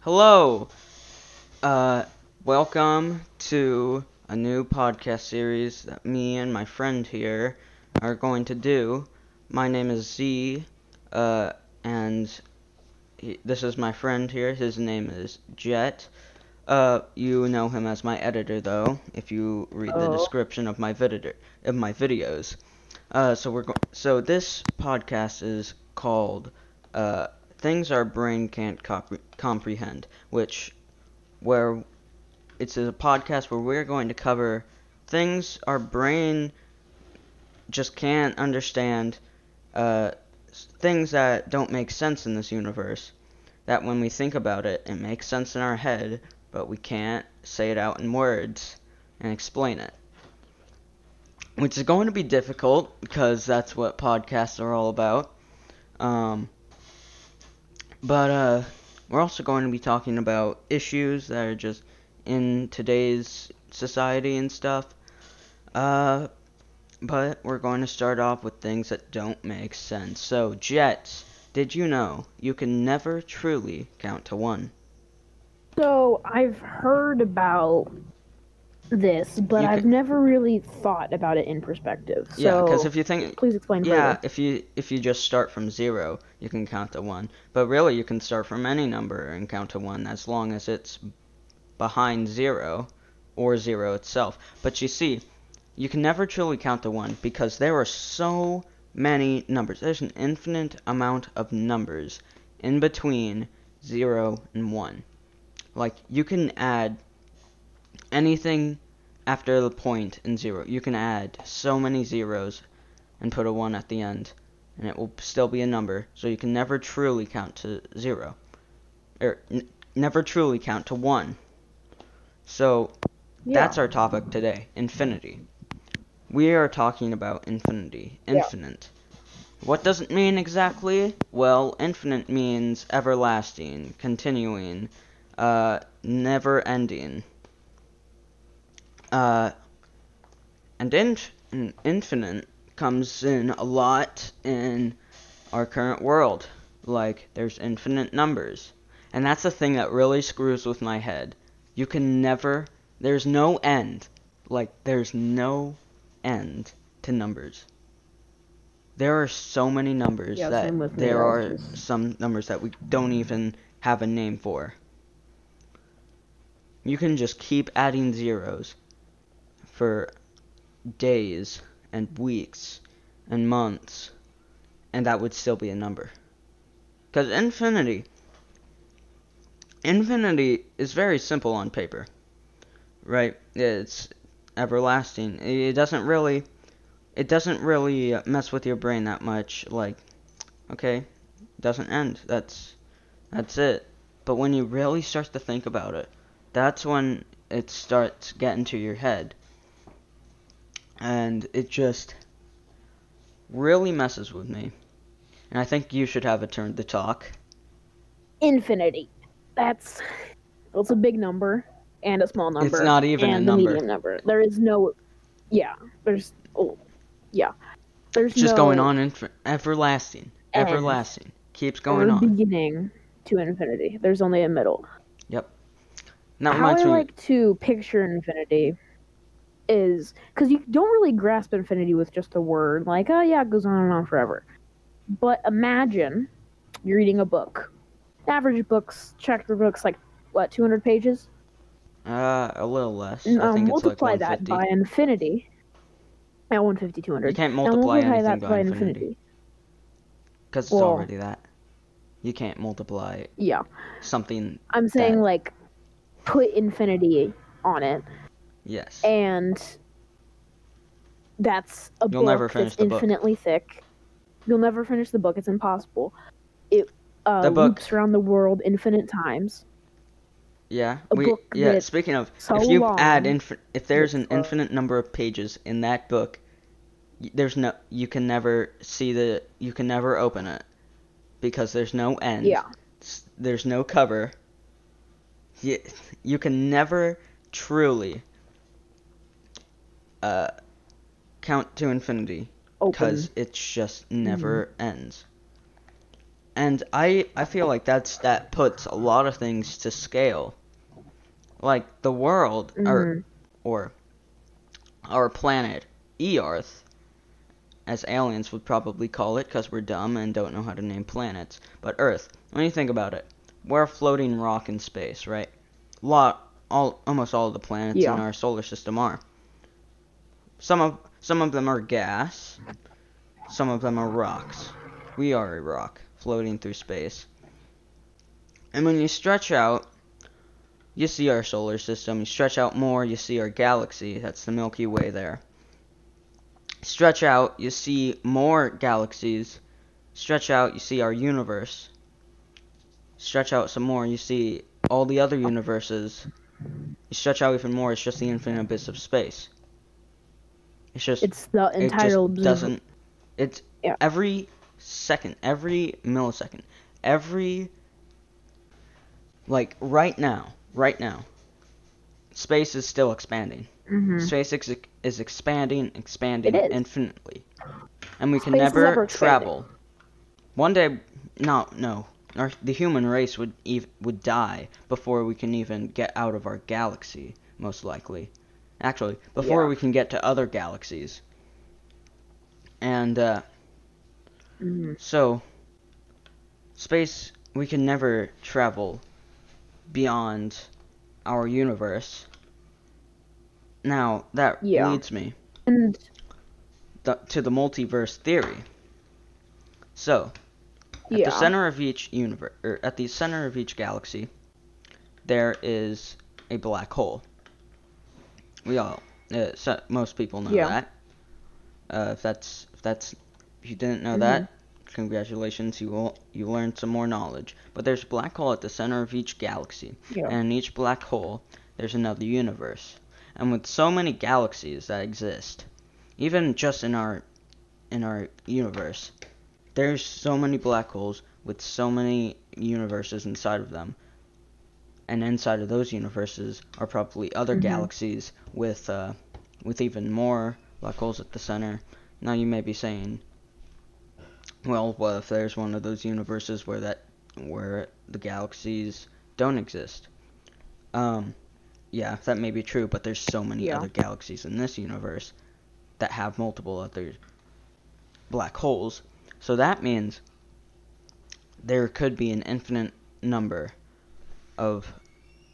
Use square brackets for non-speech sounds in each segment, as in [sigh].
Hello. Uh, welcome to a new podcast series that me and my friend here are going to do. My name is Z, uh, and he, this is my friend here. His name is Jet. Uh, you know him as my editor, though, if you read the Oh. description of my vid- of my videos. Uh, so we're go- so this podcast is called uh, "Things Our Brain Can't Compre- Comprehend," which where it's a podcast where we're going to cover things our brain just can't understand, uh, things that don't make sense in this universe. That when we think about it, it makes sense in our head, but we can't say it out in words and explain it. Which is going to be difficult because that's what podcasts are all about. Um, but uh, we're also going to be talking about issues that are just in today's society and stuff. Uh, but we're going to start off with things that don't make sense. So, Jets, did you know you can never truly count to one? So I've heard about this, but I've never really thought about it in perspective. So yeah, because if you think please explain Yeah, further. if you if you just start from zero, you can count to one. But really, you can start from any number and count to one as long as it's behind zero or zero itself. But you see, you can never truly count to one because there are so many numbers. There's an infinite amount of numbers in between zero and one. Like you can add anything after the point in zero. You can add so many zeros and put a 1 at the end, and it will still be a number, so you can never truly count to 0. Or, n- never truly count to 1. So, Yeah. that's our topic today infinity. We are talking about infinity, Yeah. infinite. What does it mean exactly? Well, infinite means everlasting, continuing, uh, never ending. Uh, and inf- in- infinite comes in a lot in our current world. Like, there's infinite numbers. And that's the thing that really screws with my head. You can never, there's no end. Like, there's no end to numbers. There are so many numbers Yeah, that there are some numbers that we don't even have a name for. You can just keep adding zeros for days and weeks and months, and that would still be a number. Because infinity, infinity is very simple on paper, right? It's everlasting. It doesn't really, it doesn't really mess with your brain that much. Like, okay, doesn't end. That's, that's it. But when you really start to think about it, that's when it starts getting to your head. And it just really messes with me. And I think you should have a turn to talk. Infinity. That's it's a big number and a small number. It's not even a and number. the medium number. There is no yeah. There's oh yeah. There's Just no going on inf- everlasting. Everlasting. Keeps going on. beginning to infinity. There's only a middle. Yep. that How I like to picture infinity is because you don't really grasp infinity with just a word, like, oh yeah, it goes on and on forever. But imagine you're reading a book. Average books, chapter books, like, what, 200 pages? Uh, a little less. I Now think it's like multiply that by infinity. At 150, 200. You can't Now multiply multiply anything that by infinity. Because it's Well- already that. You can't multiply Yeah. something. I'm saying, That- like, put infinity on it. Yes. and that's a You'll book that's the book. infinitely thick. You'll never finish the book. It's impossible. It uh, The book- loops around the world infinite times. Yeah. a We. Yeah. Speaking of, so if you add long, if there's an infinite number of pages in that book, there's no. You can never see the. You can never open it, because there's no end. Yeah, there's no cover. You, you can never truly uh, count to infinity because it's just never ends. And I I feel like that's that puts a lot of things to scale. Like the world or Mhm. or our planet, Earth, as aliens would probably call it because we're dumb and don't know how to name planets. But Earth, when you think about it, we're a floating rock in space, right? Lot, all, almost all of the planets Yeah. in our solar system are. Some of some of them are gas, some of them are rocks. We are a rock floating through space. And when you stretch out, you see our solar system. You stretch out more, you see our galaxy. That's the Milky Way there. Stretch out, you see more galaxies. Stretch out, you see our universe. Stretch out some more, you see all the other universes. You stretch out even more, it's just the infinite abyss of space. It's just It's the entire it just doesn't it's Yeah. every second every millisecond every like right now right now space is still expanding Mhm. space ex- is expanding expanding infinitely and we can Space is never ever expanding. travel one day no no our, the human race would ev- would die before we can even get out of our galaxy most likely actually before Yeah. we can get to other galaxies and uh, Mhm. so space we can never travel beyond our universe now that Yeah. leads me And th- to the multiverse theory so at yeah. the center of each universe, or at the center of each galaxy, there is a black hole. We all, uh, so, most people know Yeah. that. Uh, if that's if that's if you didn't know Mhm. that, congratulations, you will you learned some more knowledge. But there's a black hole at the center of each galaxy, Yeah. and in each black hole, there's another universe. And with so many galaxies that exist, even just in our in our universe, there's so many black holes with so many universes inside of them. And inside of those universes are probably other Mhm. galaxies with uh, with even more black holes at the center. Now you may be saying, well, what if there's one of those universes where that where the galaxies don't exist? Um, yeah, that may be true, but there's so many Yeah. other galaxies in this universe that have multiple other black holes. So that means there could be an infinite number of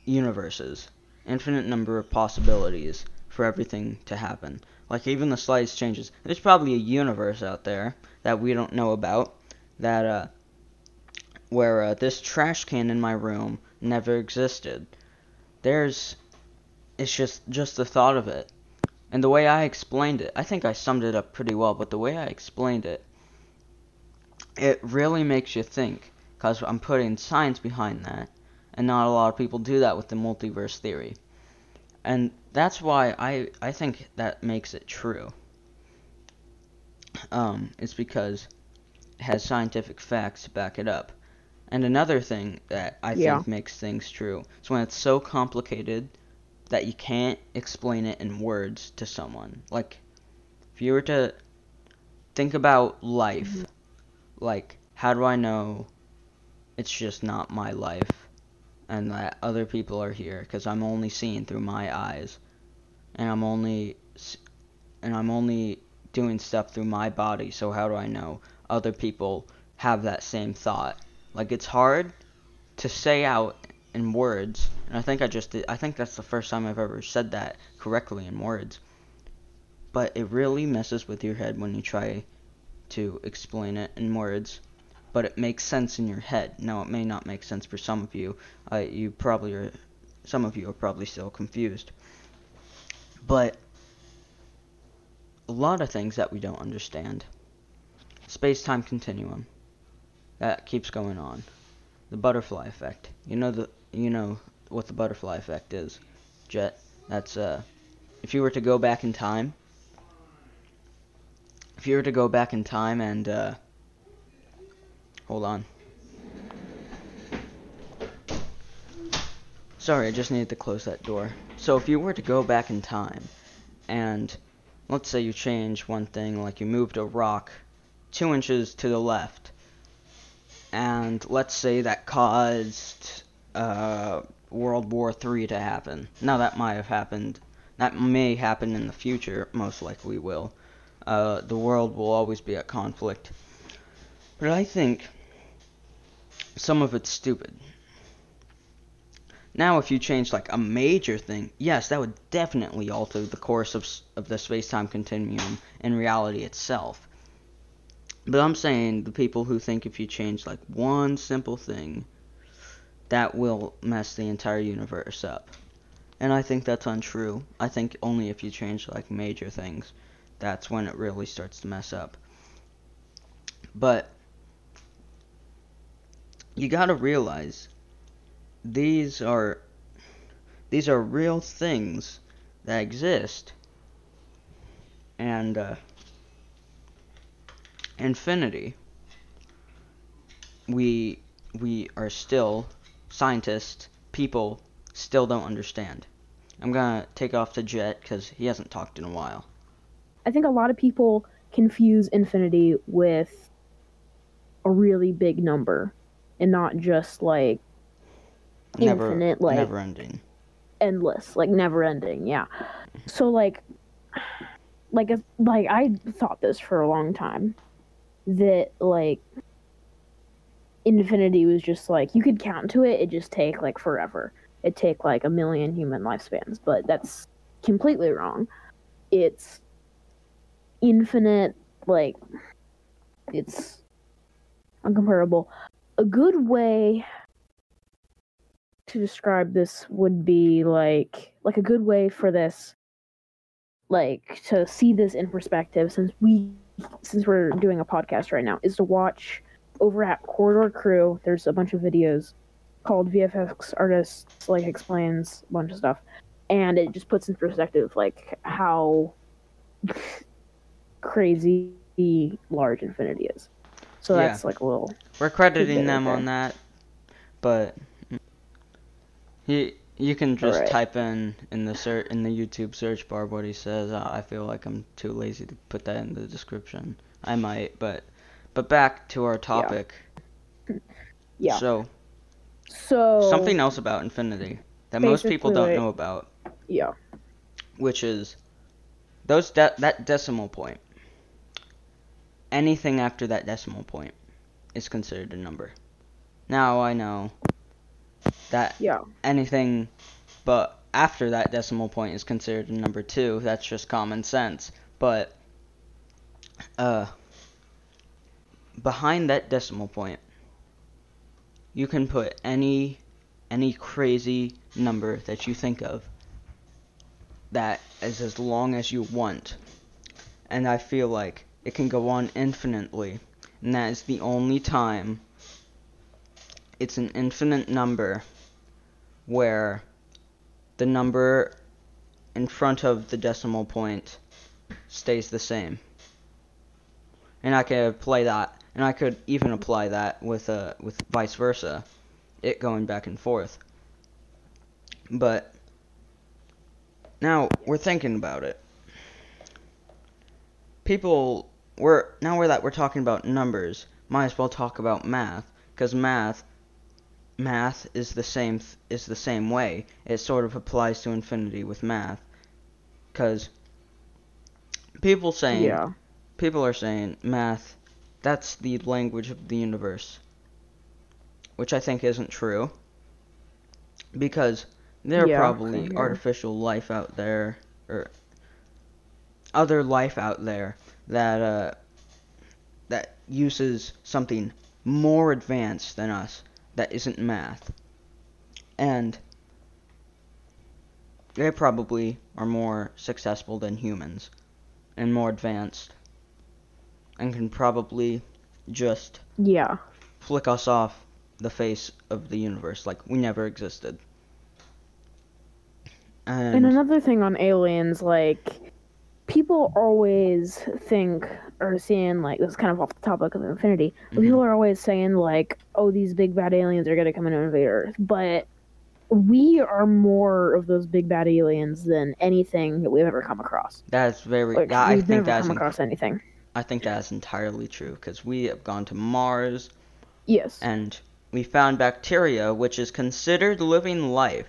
universes, infinite number of possibilities for everything to happen. Like even the slightest changes. There's probably a universe out there that we don't know about that uh where uh, this trash can in my room never existed. There's it's just just the thought of it. And the way I explained it, I think I summed it up pretty well, but the way I explained it it really makes you think because I'm putting science behind that, and not a lot of people do that with the multiverse theory. And that's why I, I think that makes it true. Um, it's because it has scientific facts to back it up. And another thing that I Yeah. think makes things true is when it's so complicated that you can't explain it in words to someone. Like, if you were to think about life, like, how do I know it's just not my life and that other people are here? Because I'm only seeing through my eyes, and I'm only and I'm only doing stuff through my body. So how do I know other people have that same thought? Like, it's hard to say out in words, and I think I just did. I think that's the first time I've ever said that correctly in words. But it really messes with your head when you try to explain it in words, but it makes sense in your head. Now, it may not make sense for some of you. Uh, you probably are. Some of you are probably still confused. But a lot of things that we don't understand. Space-time continuum. That keeps going on. The butterfly effect. You know the you know what the butterfly effect is, Jet. That's uh if you were to go back in time if you were to go back in time and uh hold on. Sorry, I just needed to close that door. So if you were to go back in time and let's say you change one thing like you moved a rock two inches to the left and let's say that caused uh, World War III to happen. Now that might have happened. That may happen in the future. Most likely will. Uh, the world will always be at conflict. But I think some of it's stupid. Now, if you change like a major thing, yes, that would definitely alter the course of of the space-time continuum and reality itself. But I'm saying the people who think if you change like one simple thing, that will mess the entire universe up. And I think that's untrue. I think only if you change like major things, that's when it really starts to mess up. But you got to realize these are these are real things that exist and uh, infinity. We we are still scientists. People still don't understand. I'm gonna take off to jet because he hasn't talked in a while. I think a lot of people confuse infinity with a really big number and not just like never, infinite, like never ending. endless, like never ending. Yeah. So like, like like I thought this for a long time that like infinity was just like you could count to it. It just take like forever. It take like a million human lifespans, but that's completely wrong. It's infinite, like it's uncomparable. A good way to describe this would be like like a good way for this like to see this in perspective since we since we're doing a podcast right now is to watch over at corridor crew. There's a bunch of videos called vfx artists like explains a bunch of stuff. And it just puts in perspective like how [laughs] crazy large infinity is. So Yeah. that's like a little We're crediting them on that, but you you can just Alright. type in in the search in the YouTube search bar what he says. Uh, I feel like I'm too lazy to put that in the description. I might, but but back to our topic. yeah So so something else about infinity that most people don't know about, yeah which is those de- that decimal point. Anything after that decimal point is considered a number. Now I know that yeah anything but after that decimal point is considered a number two. That's just common sense. But uh behind that decimal point you can put any any crazy number that you think of that is as long as you want. And I feel like it can go on infinitely. And that is the only time it's an infinite number where the number in front of the decimal point stays the same. And I could apply that, and I could even apply that with uh, with vice versa, it going back and forth. But now we're thinking about it. People, we're now we're that we're talking about numbers. Might as well talk about math, because math math is the same is the same way. It sort of applies to infinity with math, because people saying yeah people are saying math that's the language of the universe, which I think isn't true, because there are Yeah, probably same here. artificial life out there or other life out there that uh, that uses something more advanced than us that isn't math. And they probably are more successful than humans and more advanced and can probably just yeah flick us off the face of the universe like we never existed. And, And another thing on aliens, like people always think or seeing like this is kind of off the topic of infinity. but mm-hmm. People are always saying like, "Oh, these big bad aliens are gonna come and invade Earth," but we are more of those big bad aliens than anything that we've ever come across. that's very Like, that, I we've think never that's come across anything. I think that's entirely true because we have gone to Mars, Yes. and we found bacteria, which is considered living life.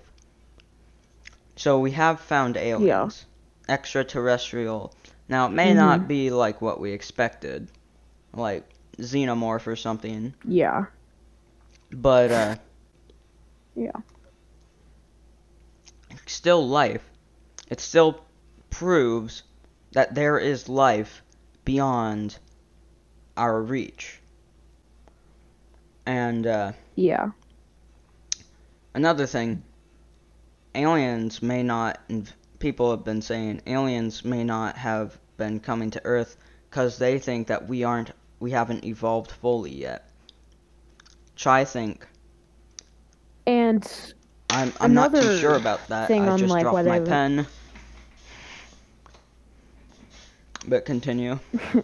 So we have found aliens, extraterrestrial. Now it may not Mhm. be like what we expected, like xenomorph or something, yeah. but uh, Yeah. still life. It still proves that there is life beyond our reach. And uh, Yeah. another thing, aliens may not. inv- People have been saying aliens may not have been coming to Earth because they think that we aren't. We haven't evolved fully yet. Try think. And I'm I'm not too sure about that. thing I on, just like, dropped what my pen. But continue. [laughs]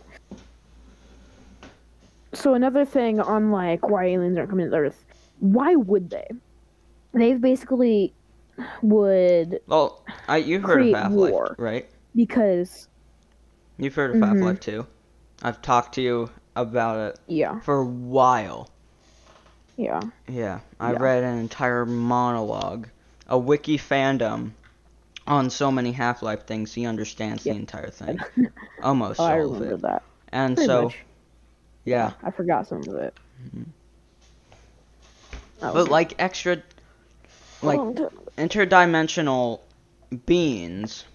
so another thing on like why aliens aren't coming to Earth. Why would they? They've basically would Well, I you've heard of Half Life, right? because You've heard of Mhm. Half Life 2. I've talked to you about it yeah, for a while. yeah. Yeah, I Yeah. read an entire monologue, a wiki fandom on so many Half Life things. He understands Yeah. the entire [laughs] thing, almost Oh, I all of remember it. that. And Pretty so, much. yeah, I forgot some of it. Mhm. Was but like extra, like ago. Interdimensional beings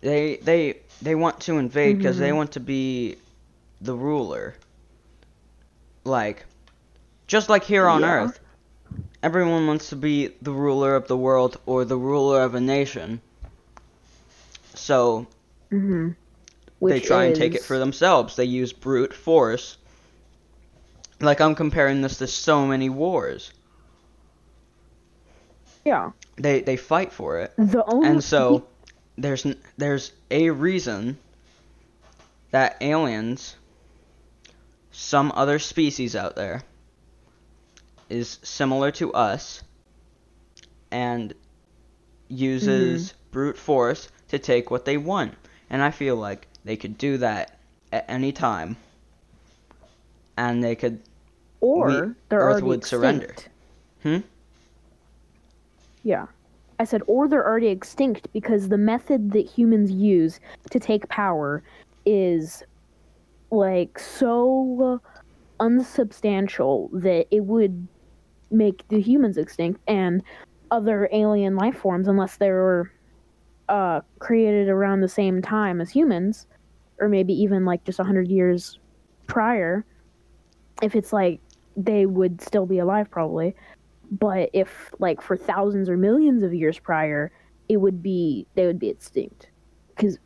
they they they want to invade because they Mhm. want to be the ruler like just like here on Yeah. earth everyone wants to be the ruler of the world or the ruler of a nation so Mhm. they try and take it for themselves they use brute force like i'm comparing this to so many wars Yeah. they they fight for it The only and so there's there's a reason that aliens some other species out there is similar to us and uses brute force to take what they want and i feel like they could do that at any time and they could or Earth would surrender. Hmm? Yeah. I said, or they're already extinct because the method that humans use to take power is like so unsubstantial that it would make the humans extinct and other alien life forms unless they were uh, created around the same time as humans or maybe even like just 100 years prior if it's like they would still be alive probably but if like for thousands or millions of years prior it would be they would be extinct because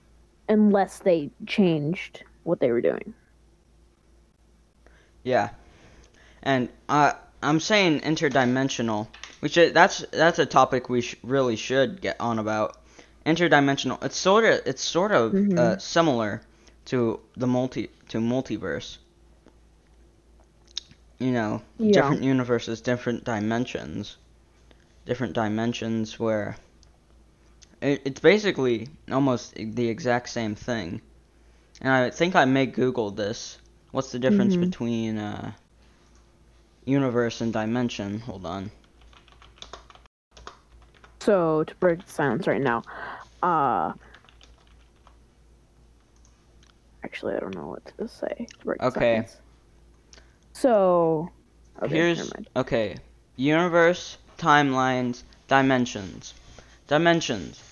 unless they changed what they were doing Yeah, and uh, I'm saying interdimensional, which is, that's that's a topic we sh- really should get on about. Interdimensional. It's sort of it's sort of uh, Mhm. similar to the multi to multiverse. You know, Yeah. different universes, different dimensions, different dimensions where it, it's basically almost the exact same thing. And I think I may Google this. What's the difference Mhm. between uh, universe and dimension? Hold on. so to break the silence right now uh actually i don't know what to say to Okay. silence. So okay, Here's okay. Universe, timelines, dimensions. Dimensions.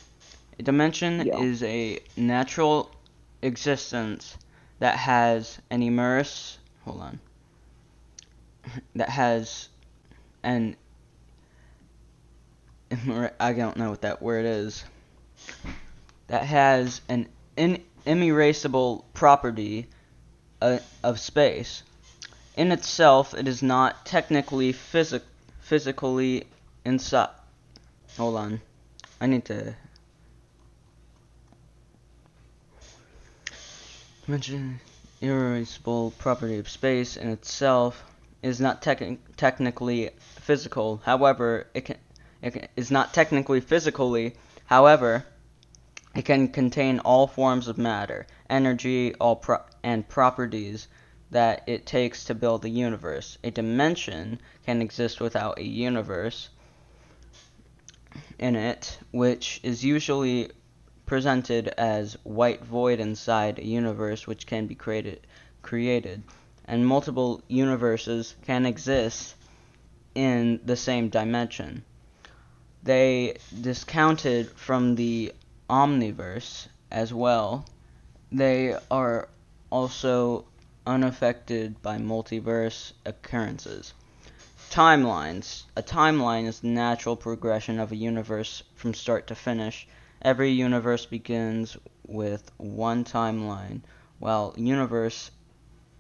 A dimension is a natural existence that has an immerse. Hold on. [laughs] That has an. I don't know what that word is. That has an in, inerasable property uh, of space. In itself, it is not technically physic- physically inside. Hold on. I need to. Mention irreversible property of space in itself is not techni- technically physical. However, it can it can, is not technically physically. However, it can contain all forms of matter, energy, all pro- and properties that it takes to build a universe. A dimension can exist without a universe in it, which is usually presented as white void inside a universe which can be created created and multiple universes can exist in the same dimension. They discounted from the omniverse as well. They are also unaffected by multiverse occurrences. Timelines. A timeline is the natural progression of a universe from start to finish. Every universe begins with one timeline, while universe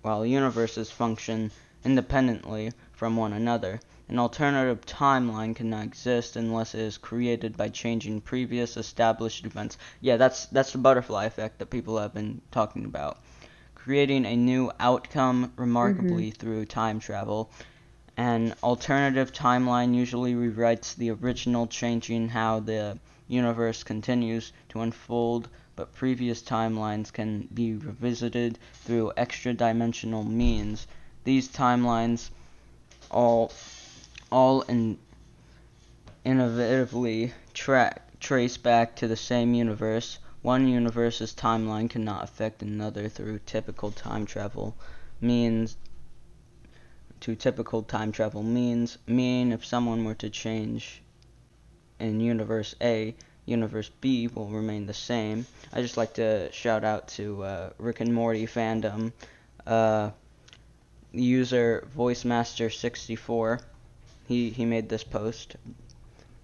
while universes function independently from one another. An alternative timeline cannot exist unless it is created by changing previous established events. Yeah, that's that's the butterfly effect that people have been talking about. Creating a new outcome remarkably Mm-hmm. through time travel. An alternative timeline usually rewrites the original, changing how the universe continues to unfold, but previous timelines can be revisited through extra dimensional means. These timelines all all in, innovatively tra- trace back to the same universe. One universe's timeline cannot affect another through typical time travel means to typical time travel means meaning if someone were to change in universe A, universe B will remain the same. I just like to shout out to uh, Rick and Morty fandom. Uh, user VoiceMaster64. He he made this post.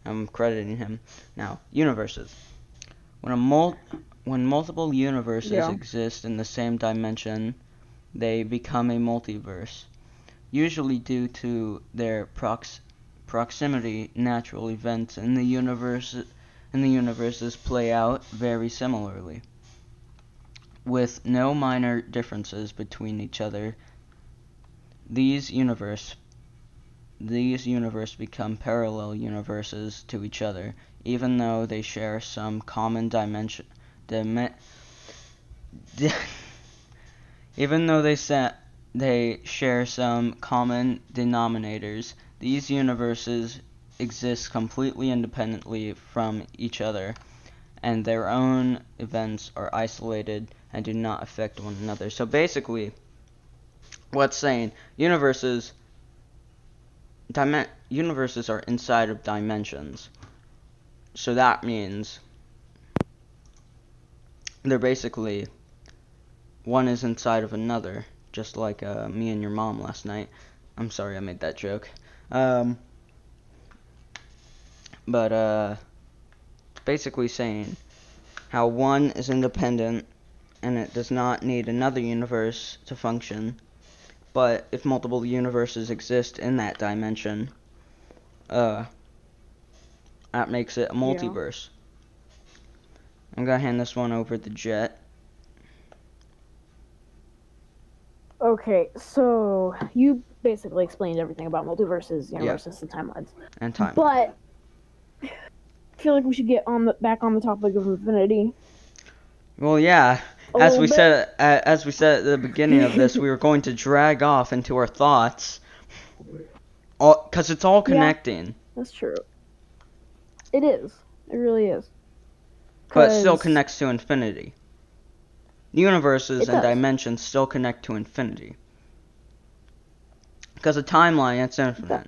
I'm crediting him. Now, universes. When a mul- when multiple universes Yeah. exist in the same dimension, they become a multiverse. Usually due to their prox- proximity, natural events in the universe in the universes play out very similarly. With no minor differences between each other, these universe these universes become parallel universes to each other, even though they share some common dimension. Dim- [laughs] even though they set they share some common denominators, these universes exist completely independently from each other, and their own events are isolated and do not affect one another. So basically, what's saying universes dimen- universes are inside of dimensions. So that means they're basically one is inside of another, just like uh, me and your mom last night. I'm sorry I made that joke. Um, but uh, basically saying how one is independent and it does not need another universe to function. But if multiple universes exist in that dimension, uh, that makes it a multiverse. I'm gonna hand this one over to Jet. Okay, so you basically explained everything about multiverses, universes, and timelines. and time. But I feel like we should get on the back on the topic of infinity. Well, yeah. As we said, uh, as we said at the beginning of this, we were [laughs] going to drag off into our thoughts, because it's all Yeah. connecting, That's true. It is. It really is. but it still connects to infinity. Universes and dimensions still connect to infinity. Because a timeline, it's infinite.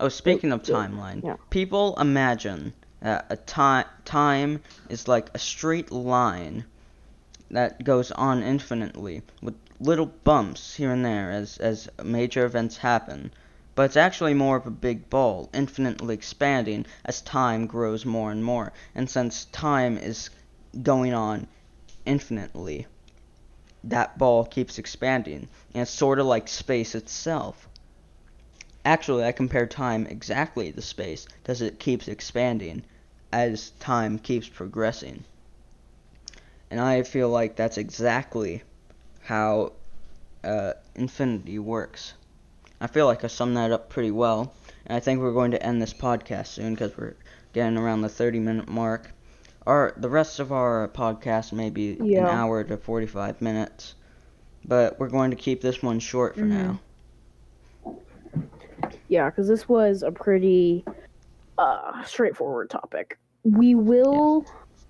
Oh, speaking of timeline, yeah. people imagine that a ti- time is like a straight line that goes on infinitely with little bumps here and there as, as major events happen. But it's actually more of a big ball, infinitely expanding as time grows more and more. And since time is going on infinitely, that ball keeps expanding. And it's sort of like space itself. Actually, I compare time exactly to space, because it keeps expanding as time keeps progressing. And I feel like that's exactly how uh, infinity works. I feel like I summed that up pretty well. And I think we're going to end this podcast soon because we're getting around the 30 minute mark. Our the rest of our podcast may be an hour to 45 minutes. but we're going to keep this one short for Mhm. now. Yeah, because this was a pretty uh, straightforward topic. We will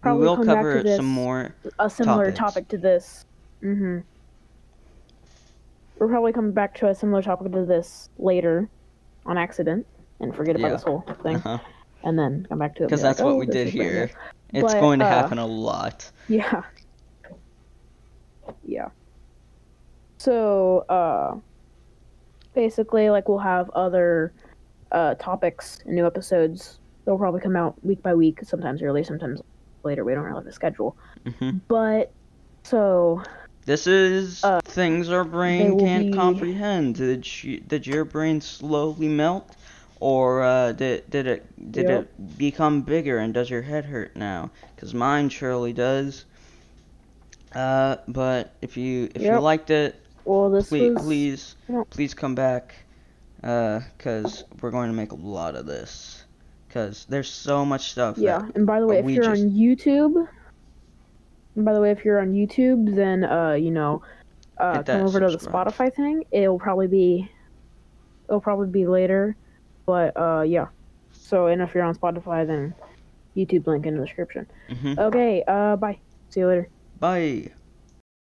probably we will come cover back to this, some more. a similar topics. topic to this. Mm-hmm. We're probably coming back to a similar topic to this later, on accident, and forget about Yeah. this whole thing, Because and then come back to it. and be that's like, what "Oh, we did here. new." It's But, going to uh, happen a lot. Yeah. Yeah. So, uh, basically, like, we'll have other uh, topics and new episodes. They'll probably come out week by week, sometimes early, sometimes later. We don't really have a schedule. hmm But, so, This is Uh, things our brain can't be- comprehend. Did did your brain slowly melt, or uh, did did it did Yep. it become bigger and does your head hurt now? Because mine surely does. Uh, but if you if you liked it, well, this please was. please Yep. please come back, uh, cause we're going to make a lot of this. Cause there's so much stuff. Yeah, and by the way, if you're just- on YouTube, and by the way, if you're on YouTube, then uh, you know, uh, come over to the. Spotify thing. It'll probably be, it'll probably be later, but uh, yeah. So, and if you're on Spotify, then YouTube link in the description. Mhm. Okay, uh, bye. See you later. Bye.